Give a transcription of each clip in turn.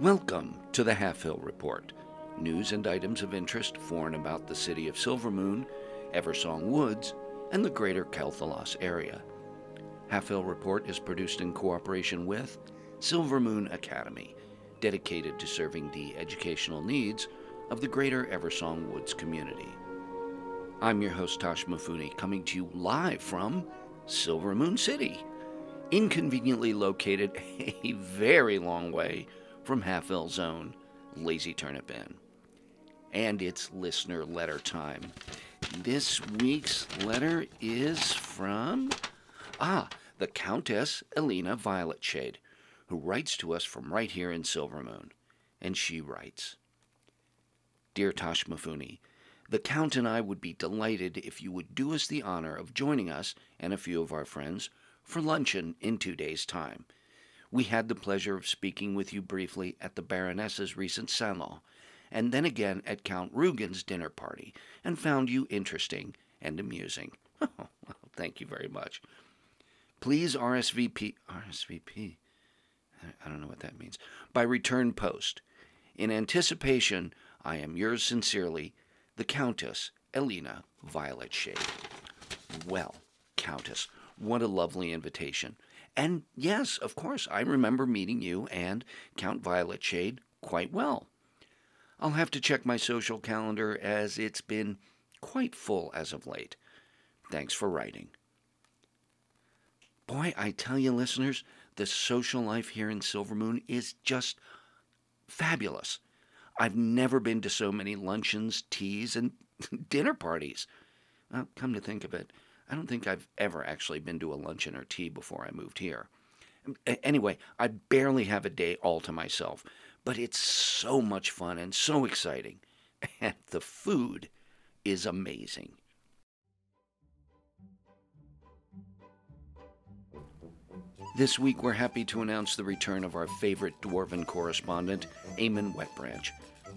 Welcome to the Halfhill Report. News and items of interest for and about the city of Silvermoon, Eversong Woods, and the greater Quel'Thalas area. Halfhill Report is produced in cooperation with Silvermoon Academy, dedicated to serving the educational needs of the greater Eversong Woods community. I'm your host, Tosh Mifune, coming to you live from Silvermoon City, inconveniently located a very long way from Halfhill's own Lazy Turnip Inn. And it's listener letter time. This week's letter is from, ah, the Countess Elena Violet Shade, who writes to us from right here in Silvermoon. And she writes Dear Tosh Mifune, the Count and I would be delighted if you would do us the honor of joining us and a few of our friends for luncheon in two days' time. We had the pleasure of speaking with you briefly at the Baroness's recent salon, and then again at Count Rugen's dinner party, and found you interesting and amusing. Oh, well, thank you very much. Please RSVP. RSVP? I don't know what that means. By return post. In anticipation, I am yours sincerely, the Countess Elena Violet Shade. Well, Countess, what a lovely invitation. And yes, of course, I remember meeting you and Count Violet Shade quite well. I'll have to check my social calendar as it's been quite full as of late. Thanks for writing. Boy, I tell you, listeners, the social life here in Silvermoon is just fabulous. I've never been to so many luncheons, teas, and dinner parties. Well, come to think of it, I don't think I've ever actually been to a luncheon or tea before I moved here. Um, anyway, I barely have a day all to myself, but it's so much fun and so exciting. And the food is amazing. This week, we're happy to announce the return of our favorite dwarven correspondent, Eamon Wetbranch,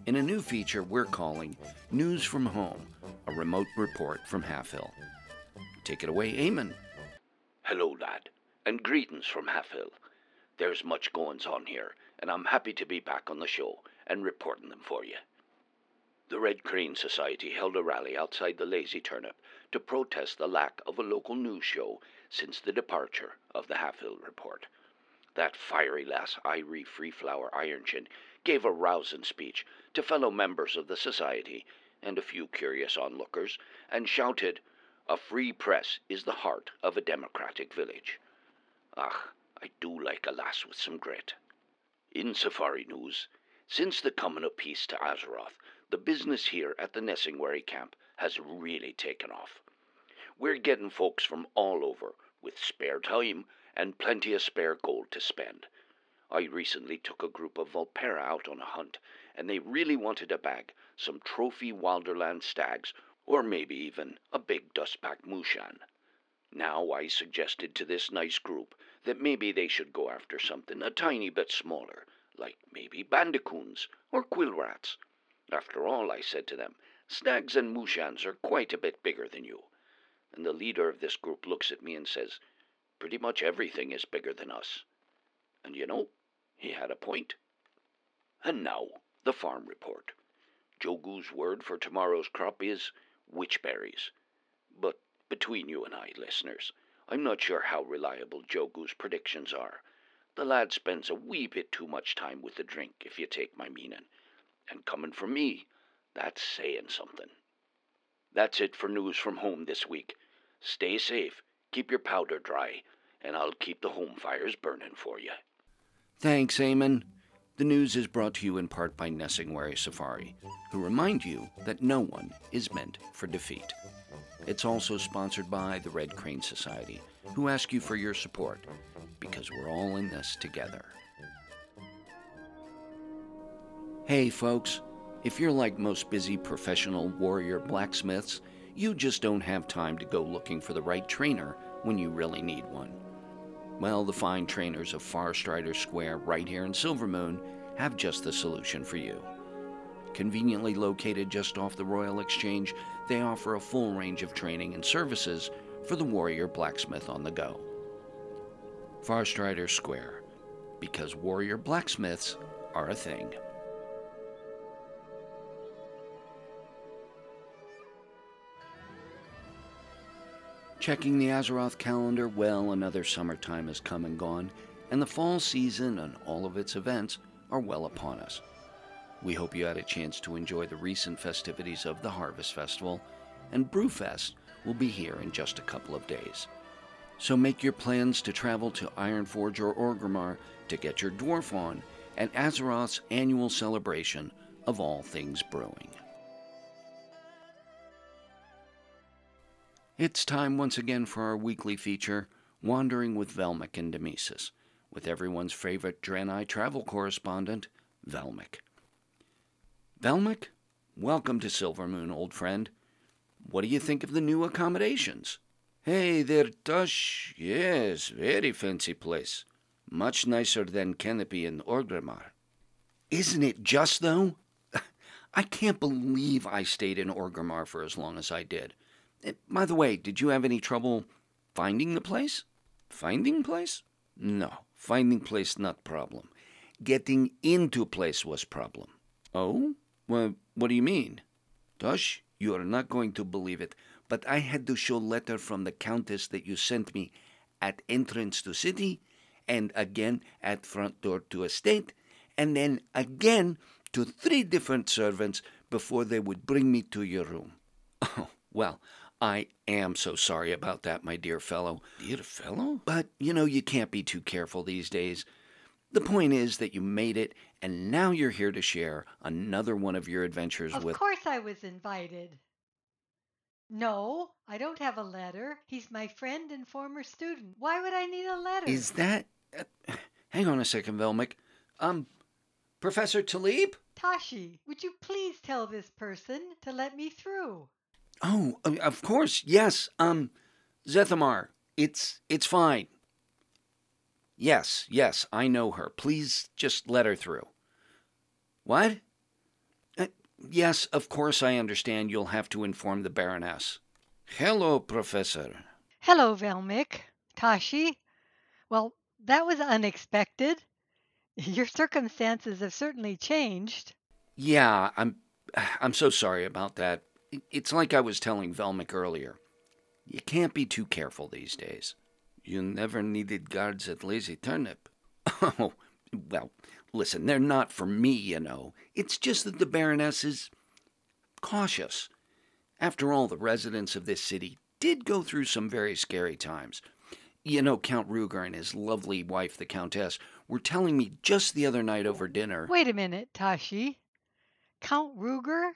in a new feature we're calling News from Home, a remote report from Halfhill. Take it away, Eamon. Hello, lad, and greetings from Halfhill. There's much goings on here, and I'm happy to be back on the show and reporting them for you. The Red Crane Society held a rally outside the Lazy Turnip to protest the lack of a local news show since the departure of the Halfhill Report. That fiery lass, Irie Freeflower Ironchin, gave a rousing speech to fellow members of the society and a few curious onlookers, and shouted, A free press is the heart of a democratic village. Ah, I do like a lass with some grit. In safari news, since the coming of peace to Azeroth, the business here at the Nesingwary camp has really taken off. We're getting folks from all over with spare time and plenty of spare gold to spend. I recently took a group of Vulpera out on a hunt, and they really wanted to bag some trophy Wilderland stags, or maybe even a big dustback Mushan. Now I suggested to this nice group that maybe they should go after something a tiny bit smaller, like maybe bandicoons or quill rats. After all, I said to them, snags and Mushans are quite a bit bigger than you. And the leader of this group looks at me and says, Pretty much everything is bigger than us. And you know, he had a point. And now, the farm report. Jogu's word for tomorrow's crop is witchberries. But between you and I, listeners, I'm not sure how reliable Jogu's predictions are. The lad spends a wee bit too much time with the drink, if you take my meaning. And coming from me, that's saying something. That's it for news from home this week. Stay safe, keep your powder dry, and I'll keep the home fires burning for you. Thanks, Eamon. The news is brought to you in part by Nesingwary Safari, who remind you that no one is meant for defeat. It's also sponsored by the Red Crane Society, who ask you for your support, because we're all in this together. Hey, folks, if you're like most busy professional warrior blacksmiths, you just don't have time to go looking for the right trainer when you really need one. Well, the fine trainers of Farstrider Square right here in Silvermoon have just the solution for you. Conveniently located just off the Royal Exchange, they offer a full range of training and services for the warrior blacksmith on the go. Farstrider Square, because warrior blacksmiths are a thing. Checking the Azeroth calendar, well, another summertime has come and gone, and the fall season and all of its events are well upon us. We hope you had a chance to enjoy the recent festivities of the Harvest Festival, and Brewfest will be here in just a couple of days. So make your plans to travel to Ironforge or Orgrimmar to get your dwarf on at Azeroth's annual celebration of all things brewing. It's time once again for our weekly feature, Wandering with Velmic and Demesis, with everyone's favorite Draenei travel correspondent, Velmic. Velmic, welcome to Silvermoon, old friend. What do you think of the new accommodations? Hey there, Tosh. Yes, very fancy place. Much nicer than Canopy in Orgrimmar. Isn't it just, though? I can't believe I stayed in Orgrimmar for as long as I did. By the way, did you have any trouble finding the place? Finding place? No, finding place not problem. Getting into place was problem. Oh? Well, what do you mean? Tosh, you are not going to believe it, but I had to show letter from the countess that you sent me at entrance to city and again at front door to estate, and then again to three different servants before they would bring me to your room. Oh, well, I am so sorry about that, my dear fellow. Dear fellow? But, you know, you can't be too careful these days. The point is that you made it, and now you're here to share another one of your adventures of with. Of course, I was invited. No, I don't have a letter. He's my friend and former student. Why would I need a letter? Is that. Uh, hang on a second, Velmic. Um, Professor Taliep? Tashi, would you please tell this person to let me through? Oh, of course. Yes. Um, Zethamar, it's it's fine. Yes, yes, I know her. Please just let her through. What? Uh, yes, of course I understand you'll have to inform the Baroness. Hello, Professor. Hello, Velmic. Tashi. Well, that was unexpected. Your circumstances have certainly changed. Yeah, I'm I'm so sorry about that. It's like I was telling Velmic earlier. You can't be too careful these days. You never needed guards at Lazy Turnip. Oh, well, listen, they're not for me, you know. It's just that the Baroness is cautious. After all, the residents of this city did go through some very scary times. You know, Count Ruger and his lovely wife, the Countess, were telling me just the other night over dinner. Wait a minute, Tashi. Count Ruger?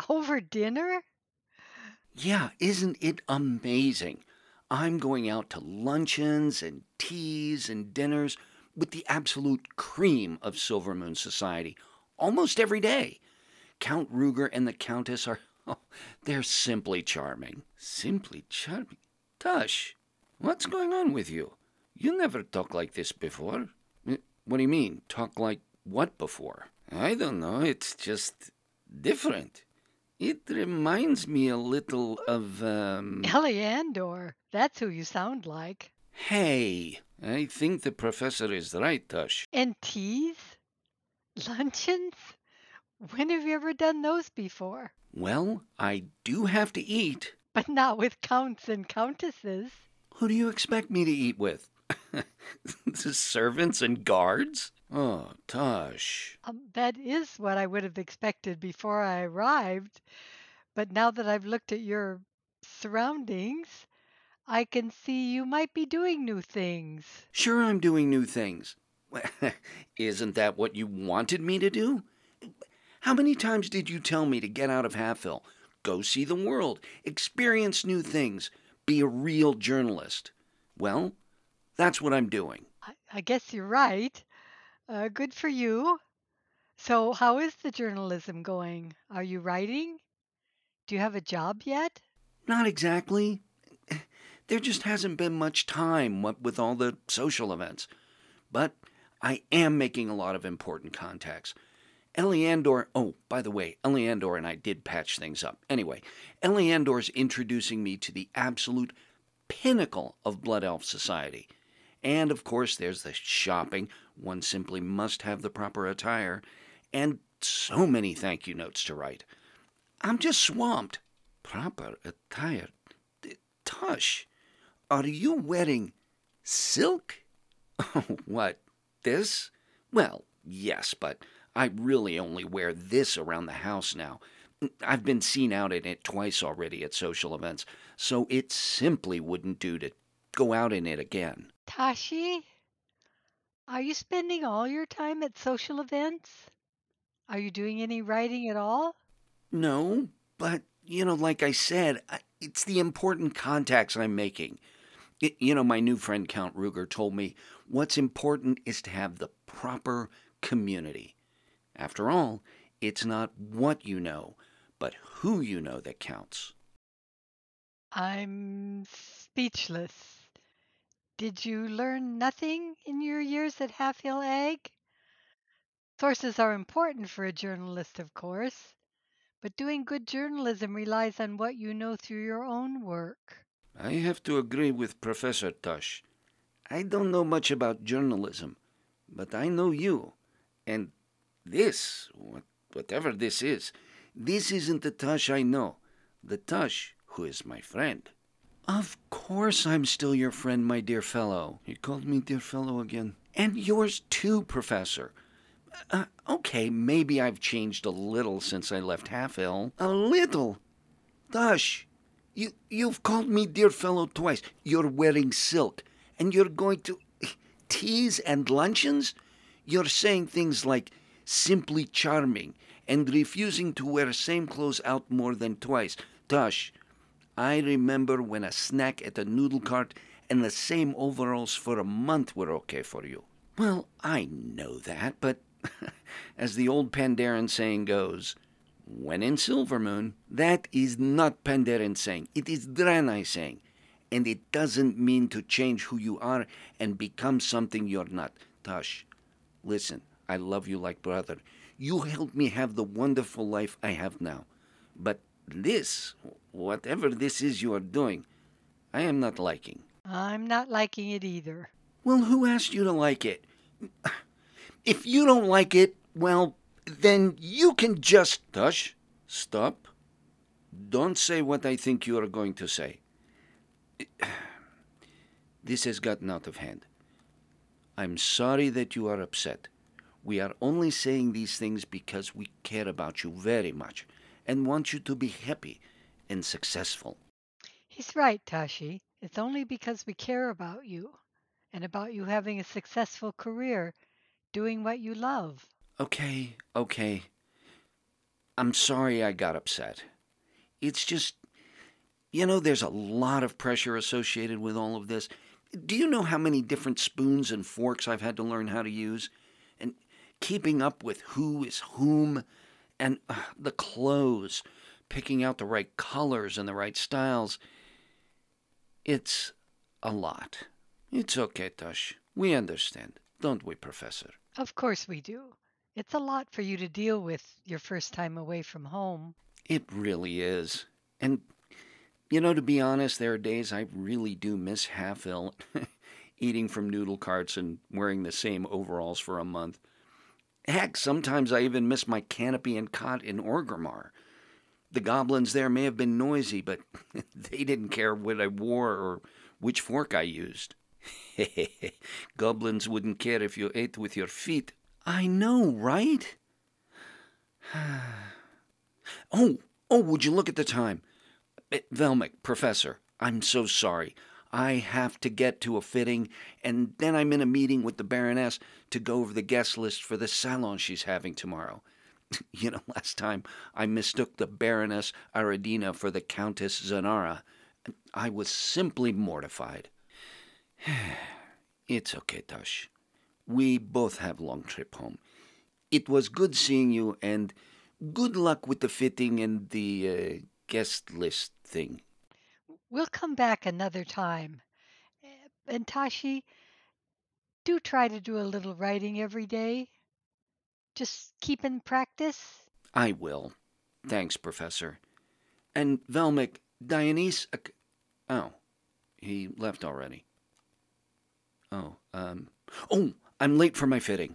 Over dinner? Yeah, isn't it amazing? I'm going out to luncheons and teas and dinners with the absolute cream of Silvermoon society almost every day. Count Ruger and the Countess are, oh, they're simply charming. Simply charming? Tush, what's going on with you? You never talked like this before. Eh, what do you mean? Talk like what before? I don't know. It's just different. It reminds me a little of, um. That's who you sound like. Hey. I think the professor is right, Tush. And teas? Luncheons? When have you ever done those before? Well, I do have to eat. But not with counts and countesses. Who do you expect me to eat with? the servants and guards? Oh, Tosh. Um, that is what I would have expected before I arrived. But now that I've looked at your surroundings, I can see you might be doing new things. Sure, I'm doing new things. Isn't that what you wanted me to do? How many times did you tell me to get out of Halfhill, go see the world, experience new things, be a real journalist? Well, that's what I'm doing. I, I guess you're right. Uh, good for you. So, how is the journalism going? Are you writing? Do you have a job yet? Not exactly. There just hasn't been much time what with all the social events. But I am making a lot of important contacts. Eliandor, oh, by the way, Eliandor and I did patch things up. Anyway, Eliandor's introducing me to the absolute pinnacle of Blood Elf society. And of course, there's the shopping, One simply must have the proper attire, and so many thank you notes to write. I'm just swamped. Proper attire? Tush, are you wearing silk? Oh, what, this? Well, yes, but I really only wear this around the house now. I've been seen out in it twice already at social events, so it simply wouldn't do to go out in it again. Tashi, are you spending all your time at social events? Are you doing any writing at all? No, but, you know, like I said, it's the important contacts I'm making. You know, my new friend Count Ruger told me what's important is to have the proper community. After all, it's not what you know, but who you know that counts. I'm speechless. Did you learn nothing in your years at Halfhill Ag? Sources are important for a journalist, of course, but doing good journalism relies on what you know through your own work. I have to agree with Professor Tush. I don't know much about journalism, but I know you. And this, whatever this is, this isn't the Tush I know. The Tush who is my friend. Of course I'm still your friend, my dear fellow. You called me dear fellow again. And yours too, Professor. Uh, okay, maybe I've changed a little since I left Halfhill. A little? Tush, you, you've called me dear fellow twice. You're wearing silk, and you're going to teas and luncheons? You're saying things like simply charming and refusing to wear same clothes out more than twice. Tush, I remember when a snack at a noodle cart and the same overalls for a month were okay for you. Well, I know that, but as the old Pandaren saying goes, when in Silvermoon, that is not Pandaren saying, it is Draenei saying. And it doesn't mean to change who you are and become something you're not. Tush, listen, I love you like brother. You helped me have the wonderful life I have now. But this, whatever this is you are doing, I am not liking. I'm not liking it either. Well, who asked you to like it? If you don't like it, well, then you can just. Tush, stop. Don't say what I think you are going to say. This has gotten out of hand. I'm sorry that you are upset. We are only saying these things because we care about you very much and want you to be happy and successful. He's right, Tashi. It's only because we care about you and about you having a successful career doing what you love. Okay, okay. I'm sorry I got upset. It's just, you know, there's a lot of pressure associated with all of this. Do you know how many different spoons and forks I've had to learn how to use? And keeping up with who is whom, and uh, the clothes, picking out the right colors and the right styles. It's a lot. It's okay, Tush. We understand, don't we, Professor? Of course we do. It's a lot for you to deal with your first time away from home. It really is. And, you know, to be honest, there are days I really do miss Halfhill, eating from noodle carts and wearing the same overalls for a month. Heck, sometimes I even miss my canopy and cot in Orgrimmar. The goblins there may have been noisy, but they didn't care what I wore or which fork I used. Goblins wouldn't care if you ate with your feet. I know, right? oh, oh, would you look at the time? Eh, Velmic, Professor, I'm so sorry. I have to get to a fitting, and then I'm in a meeting with the Baroness to go over the guest list for the salon she's having tomorrow. you know, last time I mistook the Baroness Aradina for the Countess Zanara. I was simply mortified. it's okay, Tush. We both have long trip home. It was good seeing you, and good luck with the fitting and the uh, guest list thing. We'll come back another time. Eh, and Tashi, do try to do a little writing every day. Just keep in practice. I will. Thanks, Professor. And Velmic, Dionyse. Uh, oh, he left already. Oh, um. Oh, I'm late for my fitting.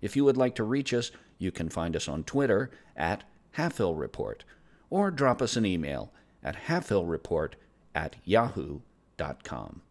If you would like to reach us, you can find us on Twitter at Report, or drop us an email at halfhillreport at yahoo.com.